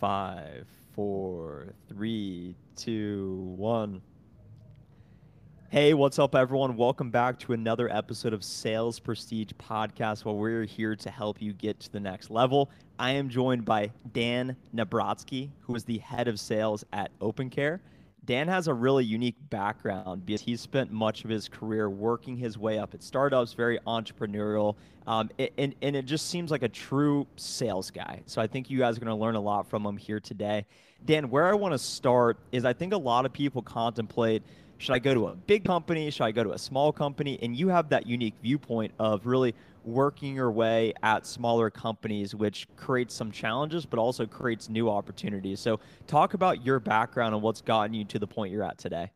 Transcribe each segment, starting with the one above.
Five, four, three, two, one. Hey, what's up, everyone? Welcome back to another episode of Sales Prestige Podcast, where we're here to help you get to the next level. I am joined by Dan Nabrotsky, who is the head of sales at OpenCare. Dan has a really unique background because he's spent much of his career working his way up at startups, very entrepreneurial, um, and, and it just seems like a true sales guy. So I think you guys are going to learn a lot from him here today. Dan, where I want to start is I think a lot of people contemplate should I go to a big company? Should I go to a small company? And you have that unique viewpoint of really working your way at smaller companies, which creates some challenges, but also creates new opportunities. So, talk about your background and what's gotten you to the point you're at today.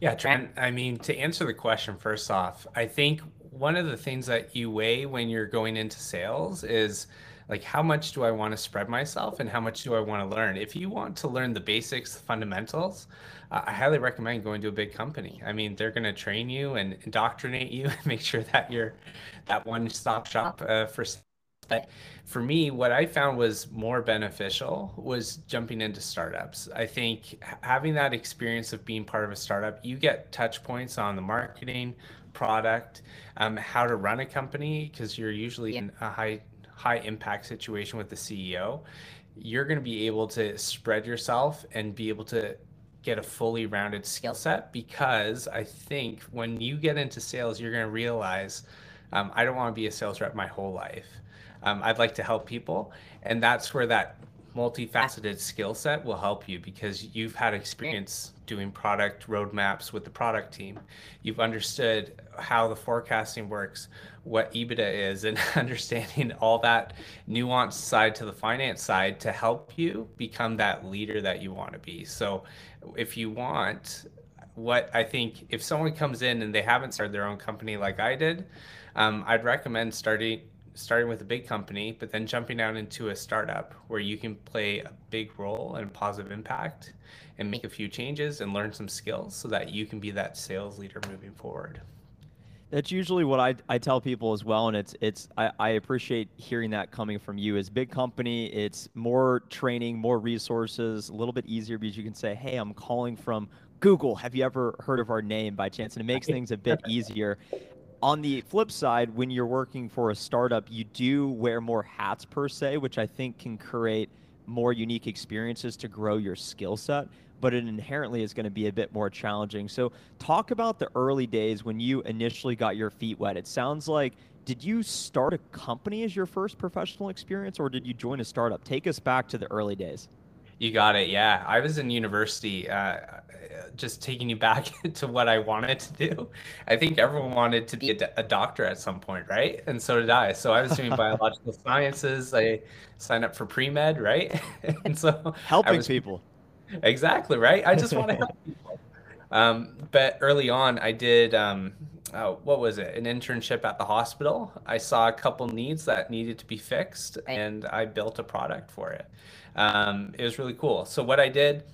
Yeah, Trent. I mean, to answer the question first off, I think one of the things that you weigh when you're going into sales is like how much do I want to spread myself and how much do I want to learn? If you want to learn the basics, the fundamentals, uh, I highly recommend going to a big company. I mean, they're going to train you and indoctrinate you and make sure that you're that one-stop shop uh, for. But for me, what I found was more beneficial was jumping into startups. I think having that experience of being part of a startup, you get touch points on the marketing, product, um, how to run a company, because you're usually yeah. in a high high impact situation with the CEO, you're going to be able to spread yourself and be able to get a fully rounded skill set because I think when you get into sales, you're going to realize um, I don't want to be a sales rep my whole life. Um, I'd like to help people. And that's where that multifaceted skill set will help you because you've had experience doing product roadmaps with the product team. You've understood how the forecasting works, what EBITDA is, and understanding all that nuanced side to the finance side to help you become that leader that you want to be. So, if you want, what I think if someone comes in and they haven't started their own company like I did, um, I'd recommend starting starting with a big company, but then jumping out into a startup where you can play a big role and positive impact and make a few changes and learn some skills so that you can be that sales leader moving forward. That's usually what I, I tell people as well, and it's it's I, I appreciate hearing that coming from you. As big company, it's more training, more resources, a little bit easier because you can say, "Hey, I'm calling from Google. Have you ever heard of our name by chance?" And it makes things a bit easier on the flip side, when you're working for a startup, you do wear more hats per se, which I think can create more unique experiences to grow your skill set, but it inherently is going to be a bit more challenging. So, talk about the early days when you initially got your feet wet. It sounds like did you start a company as your first professional experience or did you join a startup? Take us back to the early days. You got it. Yeah. I was in university. Uh, just taking you back to what I wanted to do. I think everyone wanted to be a, a doctor at some point, right? And so did I. So I was doing biological sciences. I signed up for pre med, right? and so helping was, people. Exactly right. I just want to help people. Um, but early on, I did. Um, oh, what was it? An internship at the hospital. I saw a couple needs that needed to be fixed, and I built a product for it. Um, it was really cool. So what I did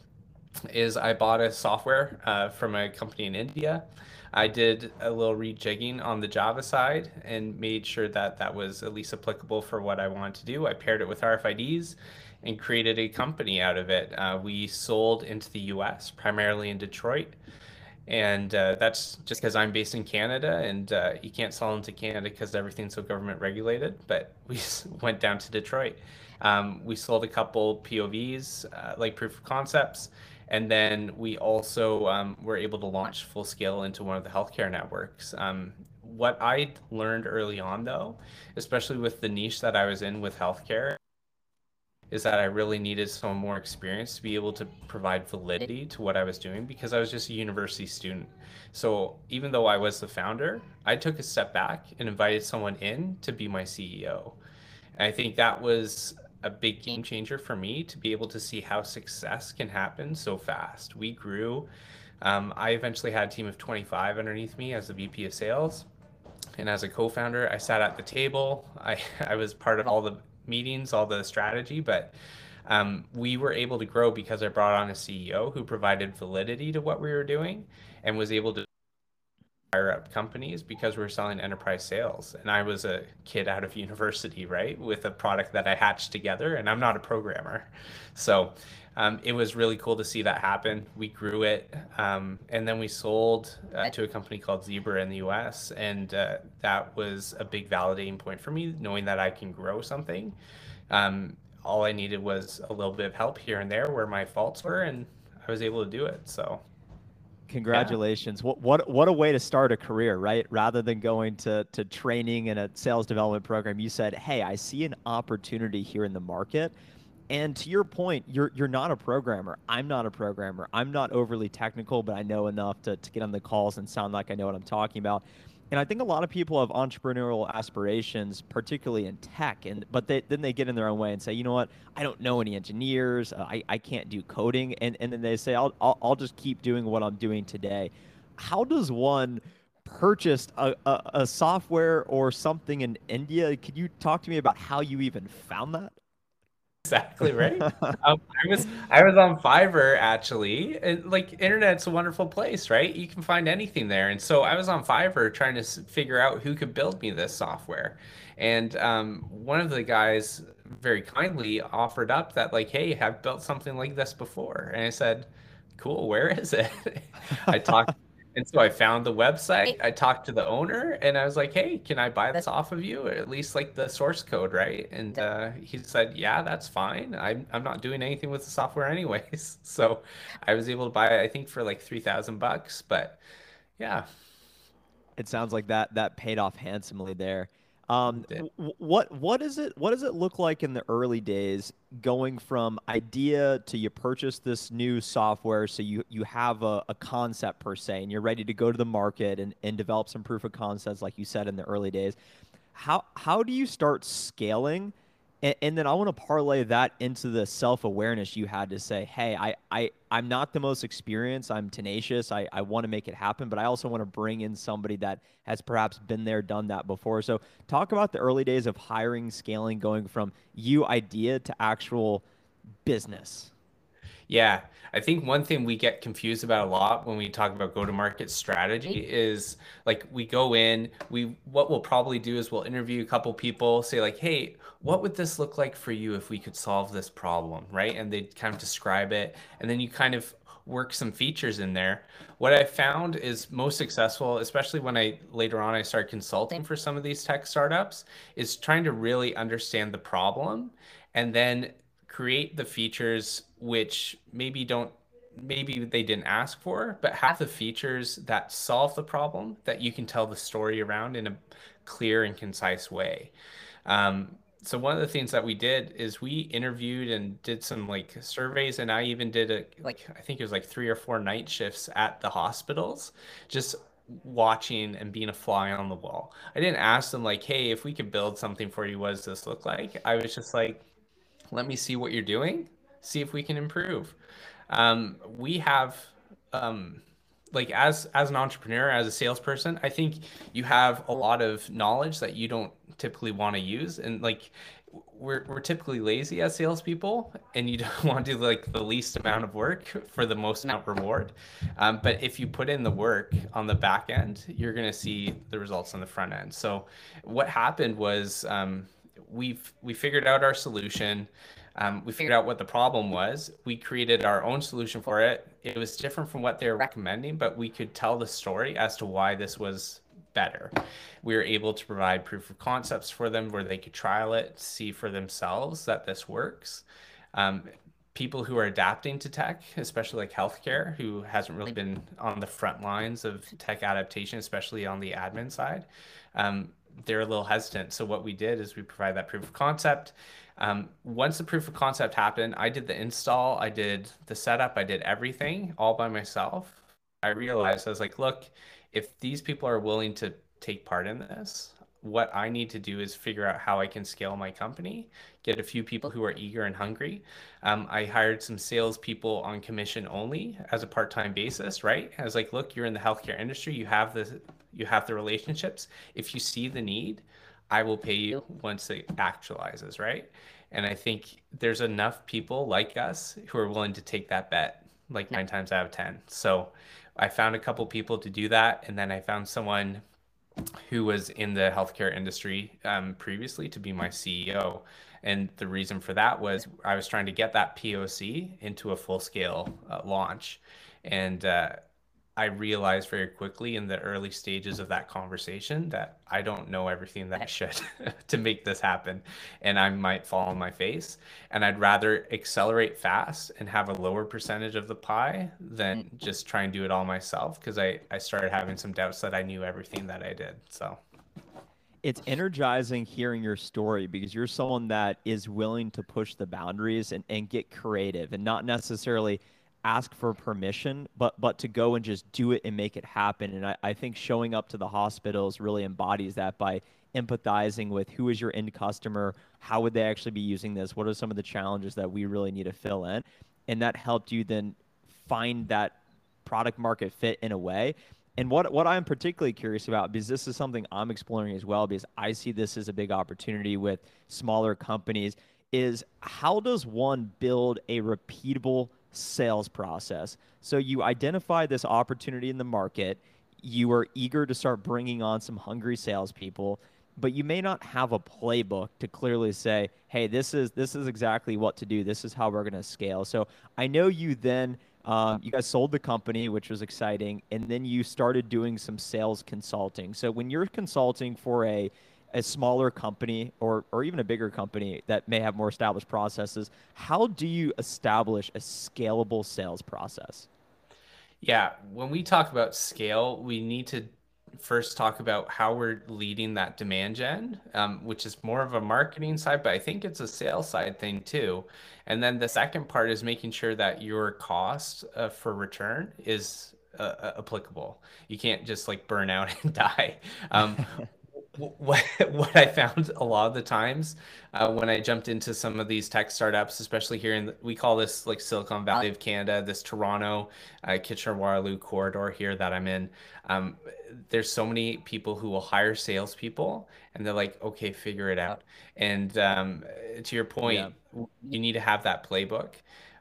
is I bought a software uh, from a company in India. I did a little rejigging on the Java side and made sure that that was at least applicable for what I wanted to do. I paired it with RFIDs and created a company out of it. Uh, we sold into the US, primarily in Detroit. And uh, that's just because I'm based in Canada and uh, you can't sell into Canada because everything's so government regulated. But we went down to Detroit. Um, we sold a couple POVs, uh, like proof of concepts and then we also um, were able to launch full scale into one of the healthcare networks. Um, what I learned early on, though, especially with the niche that I was in with healthcare, is that I really needed some more experience to be able to provide validity to what I was doing because I was just a university student. So even though I was the founder, I took a step back and invited someone in to be my CEO. And I think that was a big game changer for me to be able to see how success can happen so fast. We grew. Um, I eventually had a team of 25 underneath me as the VP of sales. And as a co founder, I sat at the table. I, I was part of all the meetings, all the strategy, but um, we were able to grow because I brought on a CEO who provided validity to what we were doing and was able to higher up companies because we were selling enterprise sales. And I was a kid out of university, right, with a product that I hatched together, and I'm not a programmer. So um, it was really cool to see that happen. We grew it, um, and then we sold uh, to a company called Zebra in the US. And uh, that was a big validating point for me, knowing that I can grow something. Um, all I needed was a little bit of help here and there where my faults were, and I was able to do it. So Congratulations. Yeah. What what what a way to start a career, right? Rather than going to to training in a sales development program, you said, "Hey, I see an opportunity here in the market." And to your point, you're you're not a programmer. I'm not a programmer. I'm not overly technical, but I know enough to, to get on the calls and sound like I know what I'm talking about. And I think a lot of people have entrepreneurial aspirations, particularly in tech, and but they, then they get in their own way and say, you know what, I don't know any engineers, uh, I, I can't do coding, and, and then they say, I'll, I'll, I'll just keep doing what I'm doing today. How does one purchase a, a, a software or something in India? Could you talk to me about how you even found that? Exactly right. um, I was I was on Fiverr actually, and like internet's a wonderful place, right? You can find anything there, and so I was on Fiverr trying to figure out who could build me this software, and um, one of the guys very kindly offered up that like, hey, I've built something like this before, and I said, cool, where is it? I talked and so I found the website. I talked to the owner and I was like, hey, can I buy this off of you? Or at least like the source code, right? And uh, he said, yeah, that's fine. I'm, I'm not doing anything with the software anyways. So I was able to buy it, I think, for like 3000 bucks. But yeah. It sounds like that that paid off handsomely there. Um, what what is it? What does it look like in the early days, going from idea to you purchase this new software, so you you have a, a concept per se, and you're ready to go to the market and, and develop some proof of concepts, like you said in the early days. How how do you start scaling? And, and then I want to parlay that into the self awareness you had to say, hey, I, I, I'm not the most experienced. I'm tenacious. I, I want to make it happen, but I also want to bring in somebody that has perhaps been there, done that before. So, talk about the early days of hiring, scaling, going from you idea to actual business. Yeah, I think one thing we get confused about a lot when we talk about go-to-market strategy mm-hmm. is like we go in, we what we'll probably do is we'll interview a couple people, say like, "Hey, what would this look like for you if we could solve this problem?" right? And they kind of describe it, and then you kind of work some features in there. What I found is most successful, especially when I later on I started consulting for some of these tech startups, is trying to really understand the problem and then create the features which maybe don't maybe they didn't ask for but have the features that solve the problem that you can tell the story around in a clear and concise way. Um, so one of the things that we did is we interviewed and did some like surveys and i even did a like i think it was like three or four night shifts at the hospitals just watching and being a fly on the wall. I didn't ask them like hey if we could build something for you what does this look like? I was just like let me see what you're doing, see if we can improve. Um, we have, um, like as as an entrepreneur, as a salesperson, I think you have a lot of knowledge that you don't typically want to use, and like we're we're typically lazy as salespeople, and you don't want to do like the least amount of work for the most amount of reward. Um, but if you put in the work on the back end, you're going to see the results on the front end. So what happened was um, we've we figured out our solution. Um, we figured out what the problem was. We created our own solution for it. It was different from what they were recommending, but we could tell the story as to why this was better. We were able to provide proof of concepts for them where they could trial it, see for themselves that this works. Um, people who are adapting to tech, especially like healthcare, who hasn't really been on the front lines of tech adaptation, especially on the admin side, um, they're a little hesitant. So what we did is we provide that proof of concept. Um, once the proof of concept happened, I did the install, I did the setup, I did everything all by myself. I realized I was like, look, if these people are willing to take part in this, what I need to do is figure out how I can scale my company, get a few people who are eager and hungry. Um, I hired some salespeople on commission only as a part-time basis, right? I was like, look, you're in the healthcare industry, you have the you have the relationships. If you see the need, I will pay you once it actualizes, right? And I think there's enough people like us who are willing to take that bet, like nine times out of 10. So I found a couple people to do that, and then I found someone who was in the healthcare industry um, previously to be my CEO. And the reason for that was I was trying to get that POC into a full scale uh, launch. And uh, I realized very quickly in the early stages of that conversation that I don't know everything that I should to make this happen. And I might fall on my face. And I'd rather accelerate fast and have a lower percentage of the pie than mm. just try and do it all myself because I, I started having some doubts that I knew everything that I did. So it's energizing hearing your story because you're someone that is willing to push the boundaries and, and get creative and not necessarily – ask for permission, but but to go and just do it and make it happen. And I, I think showing up to the hospitals really embodies that by empathizing with who is your end customer, how would they actually be using this, what are some of the challenges that we really need to fill in, and that helped you then find that product market fit in a way. And what what I'm particularly curious about because this is something I'm exploring as well because I see this as a big opportunity with smaller companies is how does one build a repeatable sales process. So you identify this opportunity in the market, you are eager to start bringing on some hungry salespeople, but you may not have a playbook to clearly say, "Hey, this is this is exactly what to do. This is how we're going to scale." So I know you then. Um, you guys sold the company, which was exciting, and then you started doing some sales consulting. So when you're consulting for a a smaller company or, or even a bigger company that may have more established processes, how do you establish a scalable sales process? Yeah, when we talk about scale, we need to first talk about how we're leading that demand gen, um, which is more of a marketing side, but I think it's a sales side thing too. And then the second part is making sure that your cost uh, for return is uh, applicable. You can't just like burn out and die. Um, what what I found a lot of the times uh, when I jumped into some of these tech startups, especially here in the, we call this like Silicon Valley of Canada, this Toronto, uh, Kitchener Waterloo corridor here that I'm in. Um, there's so many people who will hire salespeople, and they're like, okay, figure it out. And um, to your point, yeah. you need to have that playbook.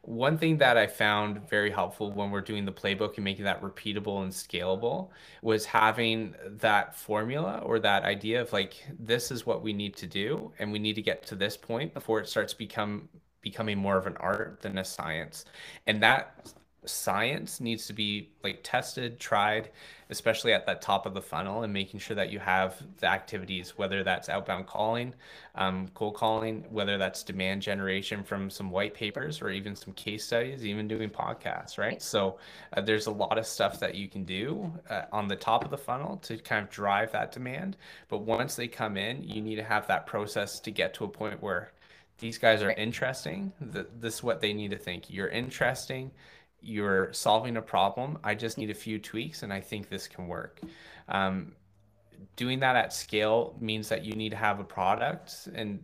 One thing that I found very helpful when we're doing the playbook and making that repeatable and scalable was having that formula or that idea of like this is what we need to do and we need to get to this point before it starts become becoming more of an art than a science. And that science needs to be like tested, tried, especially at that top of the funnel, and making sure that you have the activities, whether that's outbound calling, um, cold calling, whether that's demand generation from some white papers or even some case studies, even doing podcasts, right? So uh, there's a lot of stuff that you can do uh, on the top of the funnel to kind of drive that demand. But once they come in, you need to have that process to get to a point where these guys are interesting. This is what they need to think. You're interesting you're solving a problem. I just need a few tweaks, and I think this can work. Um, doing that at scale means that you need to have a product, and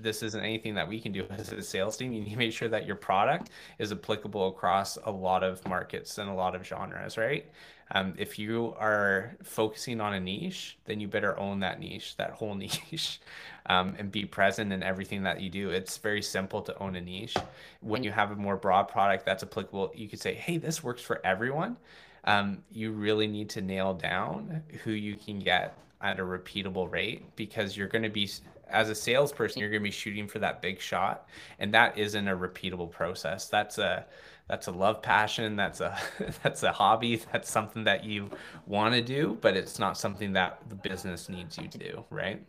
this isn't anything that we can do as a sales team. You need to make sure that your product is applicable across a lot of markets and a lot of genres, right? Um, if you are focusing on a niche, then you better own that niche, that whole niche, um, and be present in everything that you do. It's very simple to own a niche. When you have a more broad product that's applicable, you could say, hey, this works for everyone. Um, you really need to nail down who you can get at a repeatable rate because you're going to be as a salesperson you're going to be shooting for that big shot and that isn't a repeatable process that's a that's a love passion that's a that's a hobby that's something that you want to do but it's not something that the business needs you to do right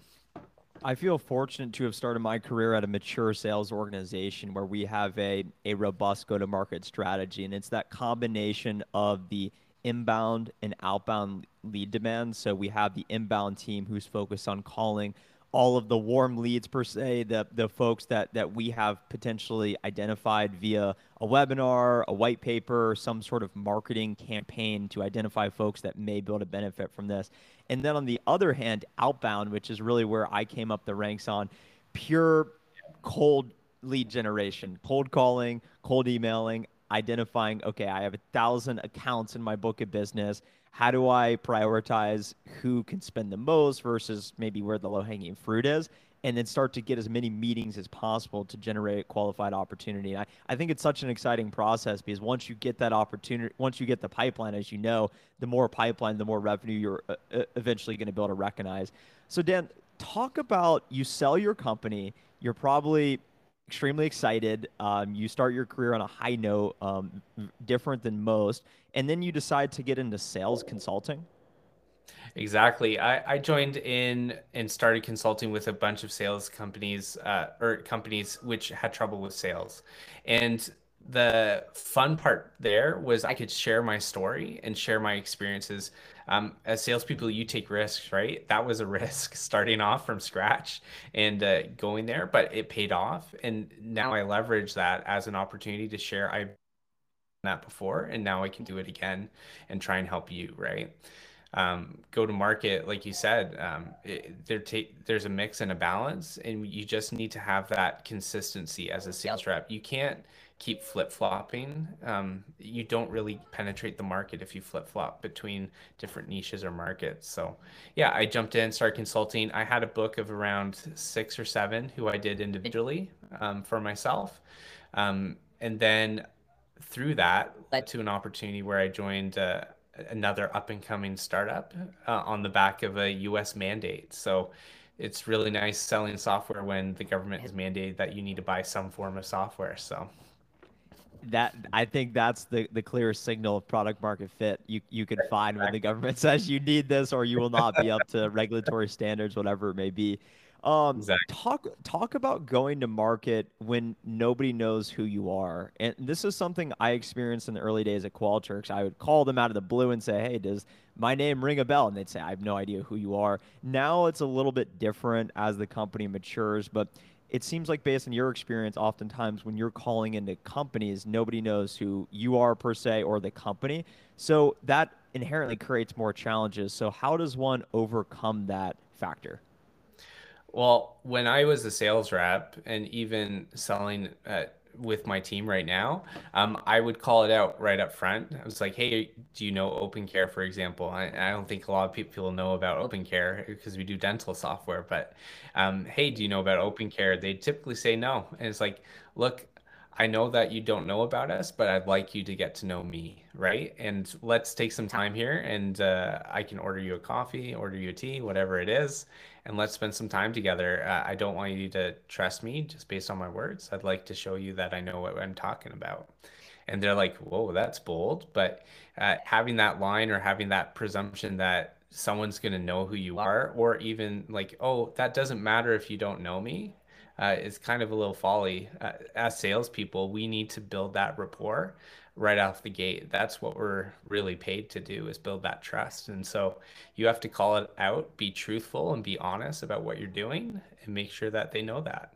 I feel fortunate to have started my career at a mature sales organization where we have a, a robust go to market strategy. And it's that combination of the inbound and outbound lead demand. So we have the inbound team who's focused on calling all of the warm leads per se, the the folks that that we have potentially identified via a webinar, a white paper, some sort of marketing campaign to identify folks that may be able to benefit from this. And then on the other hand, outbound, which is really where I came up the ranks on, pure cold lead generation, cold calling, cold emailing, identifying, okay, I have a thousand accounts in my book of business how do I prioritize who can spend the most versus maybe where the low hanging fruit is? and then start to get as many meetings as possible to generate qualified opportunity. I, I think it's such an exciting process because once you get that opportunity, once you get the pipeline, as you know, the more pipeline, the more revenue you're uh, uh eventually going to be able to recognize. So, Dan, talk about you sell your company, you're probably extremely excited. Um, you start your career on a high note, um, different than most, and then you decide to get into sales consulting. Exactly. I, I joined in and started consulting with a bunch of sales companies uh, or companies which had trouble with sales. And the fun part there was I could share my story and share my experiences. Um, as salespeople, you take risks, right? That was a risk starting off from scratch and uh, going there, but it paid off. And now I leverage that as an opportunity to share. I've done that before, and now I can do it again and try and help you, right? um, go to market, like you said, um, it, there there's a mix and a balance, and you just need to have that consistency as a sales rep. You can't keep flip flopping. Um, you don't really penetrate the market if you flip flop between different niches or markets. So, yeah, I jumped in, started consulting. I had a book of around six or seven who I did individually um, for myself, um, and then through that led to an opportunity where I joined. Uh, another up and coming startup uh, on the back of a US mandate. So it's really nice selling software when the government has mandated that you need to buy some form of software. So that I think that's the the clearest signal of product market fit you you can find when the government says you need this or you will not be up to regulatory standards, whatever it may be. Um, exactly. Talk talk about going to market when nobody knows who you are, and this is something I experienced in the early days at Qualtrics. I would call them out of the blue and say, "Hey, does my name ring a bell?" And they'd say, "I have no idea who you are." Now it's a little bit different as the company matures, but it seems like based on your experience, oftentimes when you're calling into companies, nobody knows who you are per se or the company. So that inherently creates more challenges. So how does one overcome that factor? Well, when I was a sales rep and even selling uh, with my team right now, um, I would call it out right up front. I was like, hey, do you know Open Care, for example? I, I don't think a lot of people know about Open Care because we do dental software, but um, hey, do you know about Open Care? They typically say no. And it's like, look, I know that you don't know about us, but I'd like you to get to know me, right? And let's take some time here and uh, I can order you a coffee, order you a tea, whatever it is and let's spend some time together. Uh, I don't want you to trust me just based on my words. I'd like to show you that I know what I'm talking about. And they're like, whoa, that's bold. But uh, having that line or having that presumption that someone's going to know who you are, or even like, oh, that doesn't matter if you don't know me, uh, is kind of a little folly. Uh, as salespeople, we need to build that rapport right off the gate. That's what we're really paid to do is build that trust. And so you have to call it out, be truthful and be honest about what you're doing and make sure that they know that.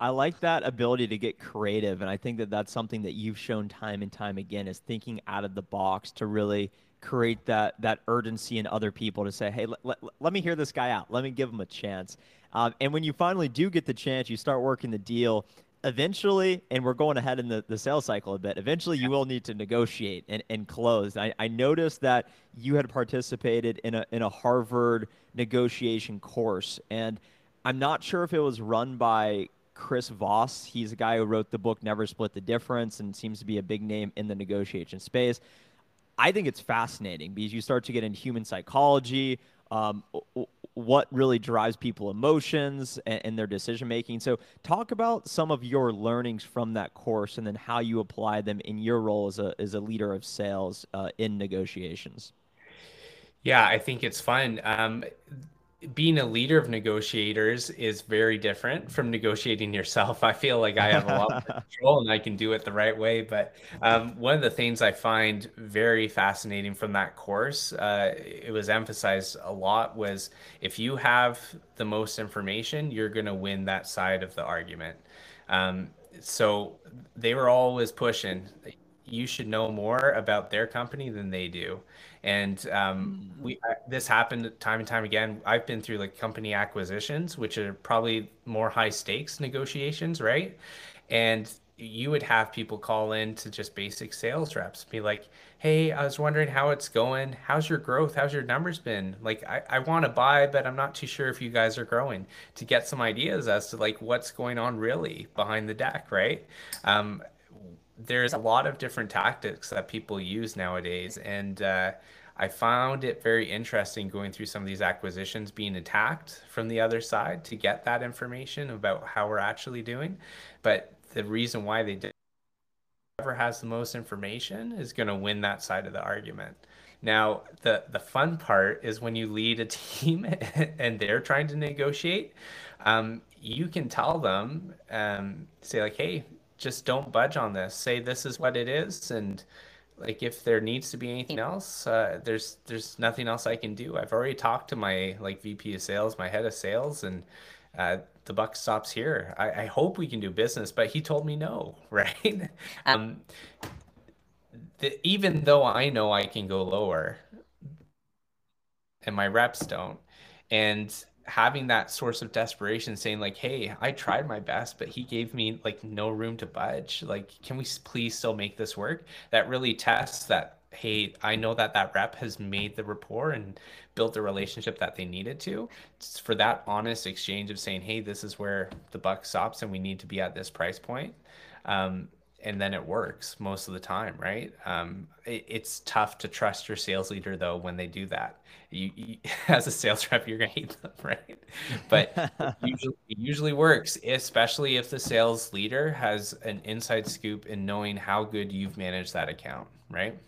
I like that ability to get creative and I think that that's something that you've shown time and time again is thinking out of the box to really create that that urgency in other people to say, "Hey, let, let, let me hear this guy out. Let me give him a chance." Um, and when you finally do get the chance, you start working the deal eventually, and we're going ahead in the, the sales cycle a bit, eventually you will need to negotiate and, and close. I, I noticed that you had participated in a, in a Harvard negotiation course, and I'm not sure if it was run by Chris Voss. He's a guy who wrote the book Never Split the Difference and seems to be a big name in the negotiation space. I think it's fascinating because you start to get into human psychology, um, what really drives people emotions and, and their decision making. So, talk about some of your learnings from that course, and then how you apply them in your role as a as a leader of sales uh, in negotiations. Yeah, I think it's fun. Um, being a leader of negotiators is very different from negotiating yourself. I feel like I have a lot of control and I can do it the right way. But um, one of the things I find very fascinating from that course, uh, it was emphasized a lot, was if you have the most information, you're going to win that side of the argument. Um, so they were always pushing you should know more about their company than they do. And um, mm. we this happened time and time again. I've been through like company acquisitions, which are probably more high stakes negotiations, right? And you would have people call in to just basic sales reps be like hey i was wondering how it's going how's your growth how's your numbers been like i, I want to buy but i'm not too sure if you guys are growing to get some ideas as to like what's going on really behind the deck right um, there's a lot of different tactics that people use nowadays and uh, I found it very interesting going through some of these acquisitions being attacked from the other side to get that information about how we're actually doing. But the reason why they did whoever has the most information is going to win that side of the argument. Now, the the fun part is when you lead a team and they're trying to negotiate, um, you can tell them, um, say like, "Hey, just don't budge on this. Say this is what it is, and like if there needs to be anything else uh, there's there's nothing else i can do. I've already talked to my like vp of sales my head of sales and uh, the buck stops here. I, I, hope we can do business but he told me no right? Uh, um, the, even though i know i can go lower and my reps don't and having that source of desperation saying like hey i tried my best but he gave me like no room to budge. Like can we please still make this work? That really tests that hey i know that that rep has made the rapport and built the relationship that they needed to. It's for that honest exchange of saying hey this is where the buck stops and we need to be at this price point um, and then it works most of the time, right? Um, it, it's tough to trust your sales leader though when they do that. You, you as a sales rep, you're gonna hate them, right? But it usually, it usually works, especially if the sales leader has an inside scoop in knowing how good you've managed that account, right?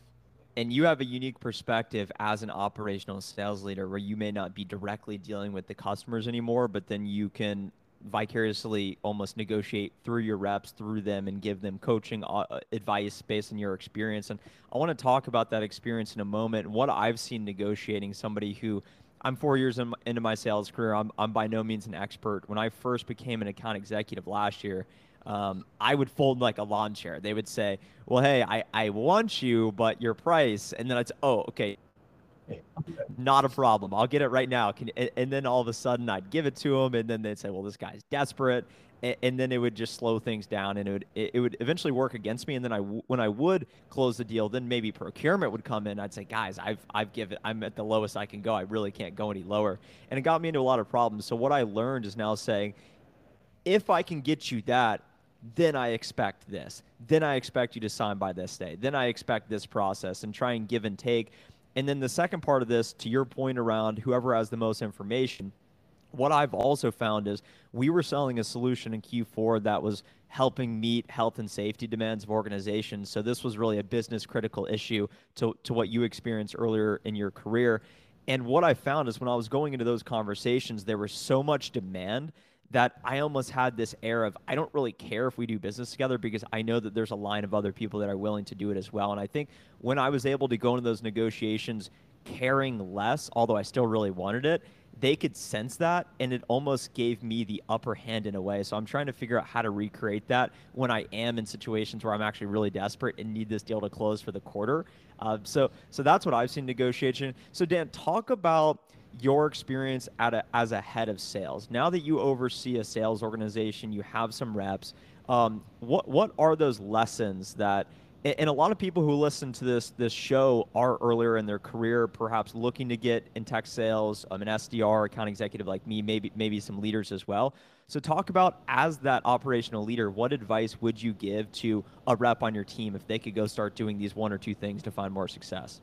And you have a unique perspective as an operational sales leader where you may not be directly dealing with the customers anymore, but then you can vicariously almost negotiate through your reps through them and give them coaching uh, advice based on your experience. And i want to talk about that experience in a moment. What i've seen negotiating somebody who i'm four years in, into my sales career. I'm, I'm by no means an expert. When i first became an account executive last year um, I would fold like a lawn chair. They would say, "Well, hey, I, I want you, but your price," and then I'd say, "Oh, okay, not a problem. I'll get it right now. Can, and, and, then all of a sudden I'd give it to him, and then they'd say, "Well, this guy's desperate," and, and then it would just slow things down, and it would it, it would eventually work against me. And then I, when I would close the deal, then maybe procurement would come in. I'd say, "Guys, I've I've given I'm at the lowest I can go. I really can't go any lower," and it got me into a lot of problems. So what I learned is now saying, if I can get you that, then I expect this. Then I expect you to sign by this day. Then I expect this process and try and give and take. And then the second part of this, to your point around whoever has the most information, what I've also found is we were selling a solution in Q4 that was helping meet health and safety demands of organizations. So this was really a business critical issue to, to what you experienced earlier in your career. And what I found is when I was going into those conversations, there was so much demand that I almost had this air of I don't really care if we do business together because I know that there's a line of other people that are willing to do it as well. And I think when I was able to go into those negotiations caring less, although I still really wanted it, they could sense that and it almost gave me the upper hand in a way. So I'm trying to figure out how to recreate that when I am in situations where I'm actually really desperate and need this deal to close for the quarter. Uh, so so that's what I've seen negotiation. So Dan, talk about your experience a, as a head of sales. Now that you oversee a sales organization, you have some reps. Um, what what are those lessons that? And a lot of people who listen to this this show are earlier in their career, perhaps looking to get in tech sales, um, an SDR, account executive like me, maybe maybe some leaders as well. So talk about as that operational leader, what advice would you give to a rep on your team if they could go start doing these one or two things to find more success?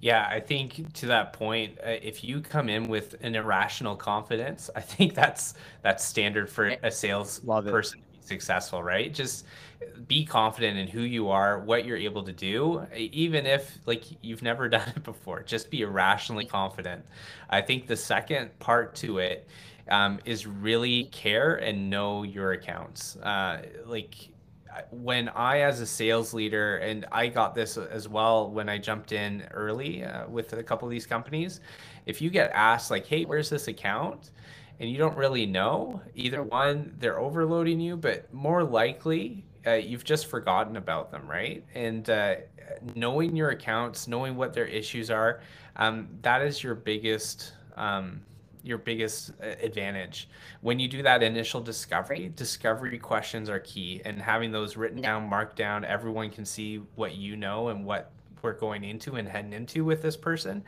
Yeah, I think to that point, uh, if you come in with an irrational confidence, I think that's that's standard for a sales Love person it. to be successful, right? Just be confident in who you are, what you're able to do, even if like you've never done it before. Just be irrationally confident. I think the second part to it um, is really care and know your accounts. Uh, like when I, as a sales leader, and I got this as well when I jumped in early uh, with a couple of these companies, if you get asked, like, hey, where's this account? And you don't really know, either one, they're overloading you, but more likely, uh, you've just forgotten about them, right? And uh, knowing your accounts, knowing what their issues are, um, that is your biggest um, your biggest uh, advantage. When you do that initial discovery, discovery questions are key, and having those written down, marked down, everyone can see what you know and what we're going into and heading into with this person.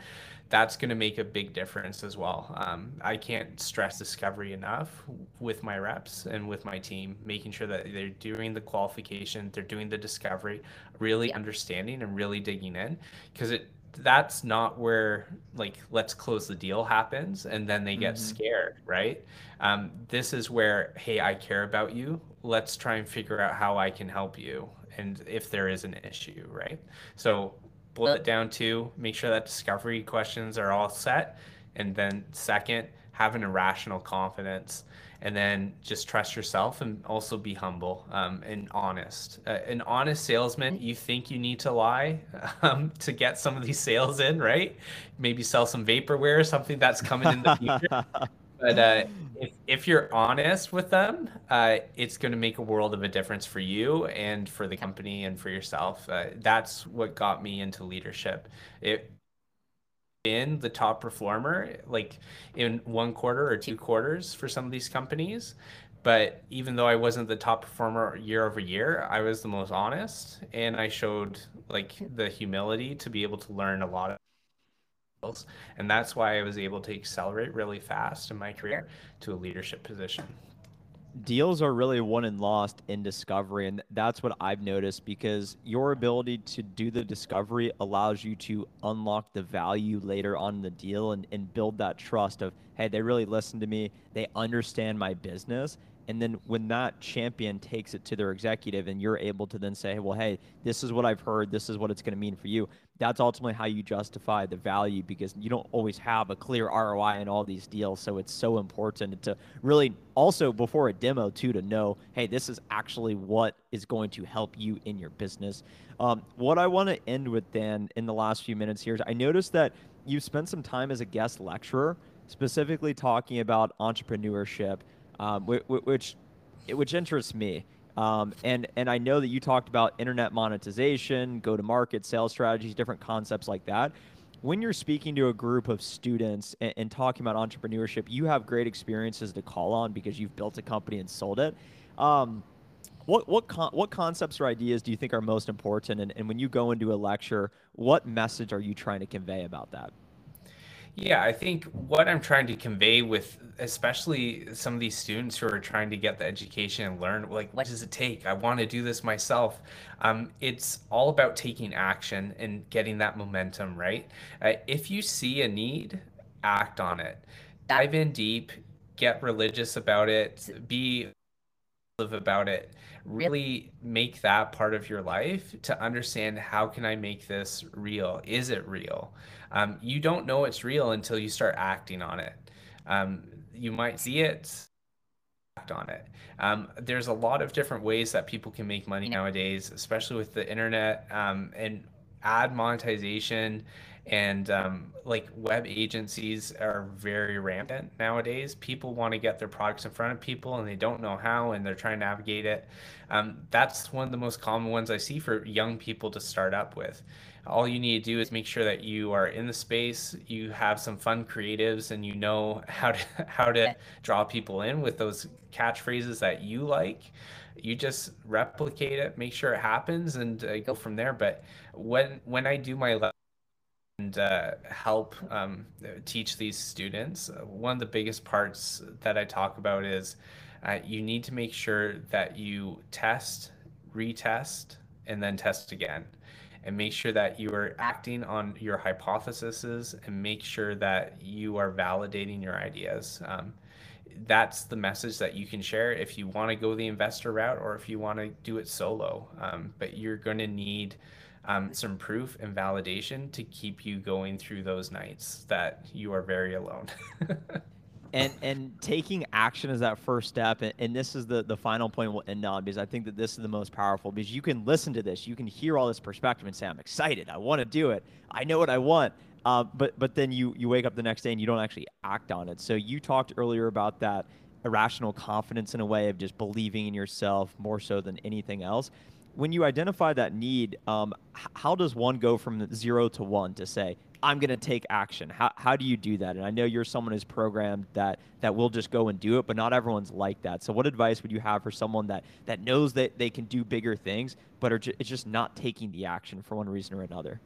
That's going to make a big difference as well. Um, I can't stress discovery enough with my reps and with my team, making sure that they're doing the qualification, they're doing the discovery, really understanding and really digging in, because it that's not where like let's close the deal happens and then they get mm-hmm. scared right? Um, this is where hey i care about you. Let's try and figure out how i can help you and if there is an issue right? So boil it down to make sure that discovery questions are all set. And then second have an irrational confidence and then just trust yourself and also be humble um, and honest. Uh, an honest salesman, you think you need to lie um, to get some of these sales in, right? Maybe sell some vaporware, or something that's coming in the future. but uh, if, if you're honest with them, uh, it's going to make a world of a difference for you and for the company and for yourself. Uh, that's what got me into leadership. It been the top performer like in one quarter or two quarters for some of these companies. But even though i wasn't the top performer year over year i was the most honest and i showed like the humility to be able to learn a lot of and that's why i was able to accelerate really fast in my career to a leadership position deals are really won and lost in discovery and that's what i've noticed because your ability to do the discovery allows you to unlock the value later on in the deal and, and build that trust of hey they really listen to me they understand my business and then when that champion takes it to their executive and you're able to then say well hey this is what i've heard. This is what it's going to mean for you that's ultimately how you justify the value because you don't always have a clear roi in all these deals so it's so important to really also before a demo too to know hey this is actually what is going to help you in your business. Um, what i want to end with dan in the last few minutes here is i noticed that you've spent some time as a guest lecturer specifically talking about entrepreneurship um, which which interests me. Um, and and I know that you talked about internet monetization, go to market, sales strategies, different concepts like that. When you're speaking to a group of students and, and talking about entrepreneurship, you have great experiences to call on because you've built a company and sold it. Um, what what con- what concepts or ideas do you think are most important? And, and when you go into a lecture, what message are you trying to convey about that? Yeah, I think what I'm trying to convey with especially some of these students who are trying to get the education and learn, like, what does it take? I want to do this myself. Um, it's all about taking action and getting that momentum, right? Uh, if you see a need, act on it. Dive in deep, get religious about it, be about it really make that part of your life to understand how can i make this real is it real um, you don't know it's real until you start acting on it. Um, you might see it, act on it. Um, there's a lot of different ways that people can make money nowadays, especially with the internet um, and ad monetization and um, like web agencies are very rampant nowadays. People want to get their products in front of people and they don't know how and they're trying to navigate it. Um, that's one of the most common ones I see for young people to start up with all you need to do is make sure that you are in the space you have some fun creatives and you know how to how to draw people in with those catchphrases that you like you just replicate it make sure it happens and uh, go from there but when when i do my and uh, help um, teach these students uh, one of the biggest parts that i talk about is uh, you need to make sure that you test retest and then test again and make sure that you are acting on your hypotheses and make sure that you are validating your ideas. Um, that's the message that you can share if you want to go the investor route or if you want to do it solo. Um, but you're going to need um, some proof and validation to keep you going through those nights that you are very alone. and and taking action is that first step and, and, this is the the final point we'll end on because i think that this is the most powerful because you can listen to this you can hear all this perspective and say i'm excited i want to do it i know what i want uh, but but then you you wake up the next day and you don't actually act on it so you talked earlier about that irrational confidence in a way of just believing in yourself more so than anything else when you identify that need, um, how does one go from zero to one to say, I'm going to take action? How, how do you do that? And I know you're someone who's programmed that that will just go and do it, but not everyone's like that. So what advice would you have for someone that that knows that they can do bigger things, but are ju- it's just not taking the action for one reason or another?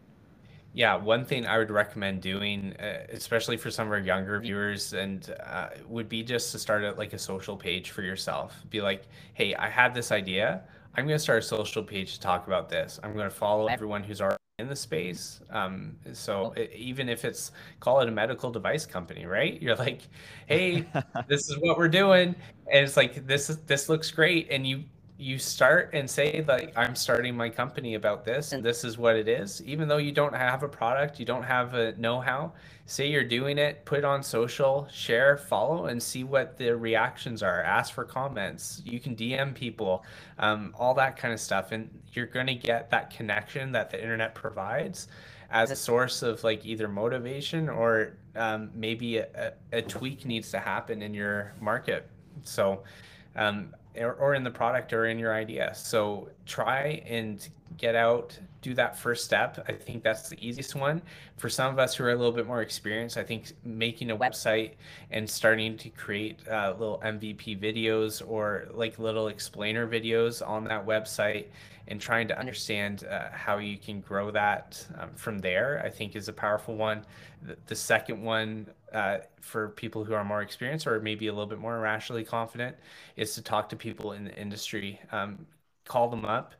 Yeah, one thing I would recommend doing, uh, especially for some of our younger viewers, and uh, would be just to start a, like a social page for yourself. Be like, hey, I have this idea. I'm going to start a social page to talk about this. I'm going to follow everyone who's already in the space. Um, so it, even if it's call it a medical device company, right? You're like, hey, this is what we're doing, and it's like this is this looks great, and you you start and say like i'm starting my company about this. And this is what it is. Even though you don't have a product you don't have a know-how say you're doing it put it on social share follow and see what the reactions are. Ask for comments. You can dm people um, all that kind of stuff. And you're going to get that connection that the internet provides as a source of like either motivation or um, maybe a, a, tweak needs to happen in your market. So um, or, or in the product or in your idea. So try and get out, do that first step. I think that's the easiest one. For some of us who are a little bit more experienced, I think making a website and starting to create uh, little MVP videos or like little explainer videos on that website and trying to understand uh, how you can grow that um, from there, I think is a powerful one. The, the second one uh, for people who are more experienced or maybe a little bit more rationally confident is to talk to people in the industry, um, call them up.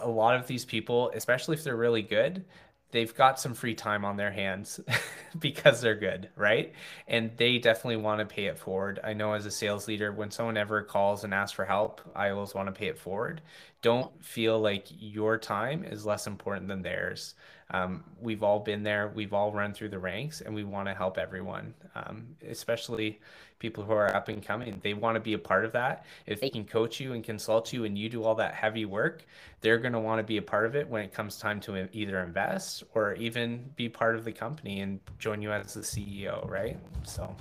A lot of these people, especially if they're really good, they've got some free time on their hands because they're good, right? And they definitely want to pay it forward. I know as a sales leader, when someone ever calls and asks for help, I always want to pay it forward. Don't feel like your time is less important than theirs. Um, we've all been there, we've all run through the ranks, and we want to help everyone, um, especially people who are up and coming. They want to be a part of that. If they can coach you and consult you and you do all that heavy work, they're going to want to be a part of it when it comes time to either invest or even be part of the company and join you as the CEO, right? So.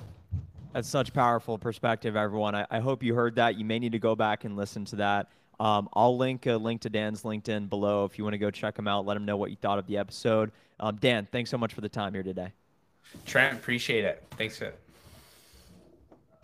That's such powerful perspective, everyone. I, I hope you heard that. You may need to go back and listen to that. Um, I'll link a link to Dan's LinkedIn below if you want to go check him out. Let him know what you thought of the episode. Um, Dan, thanks so much for the time here today. Trent, appreciate it. Thanks. For-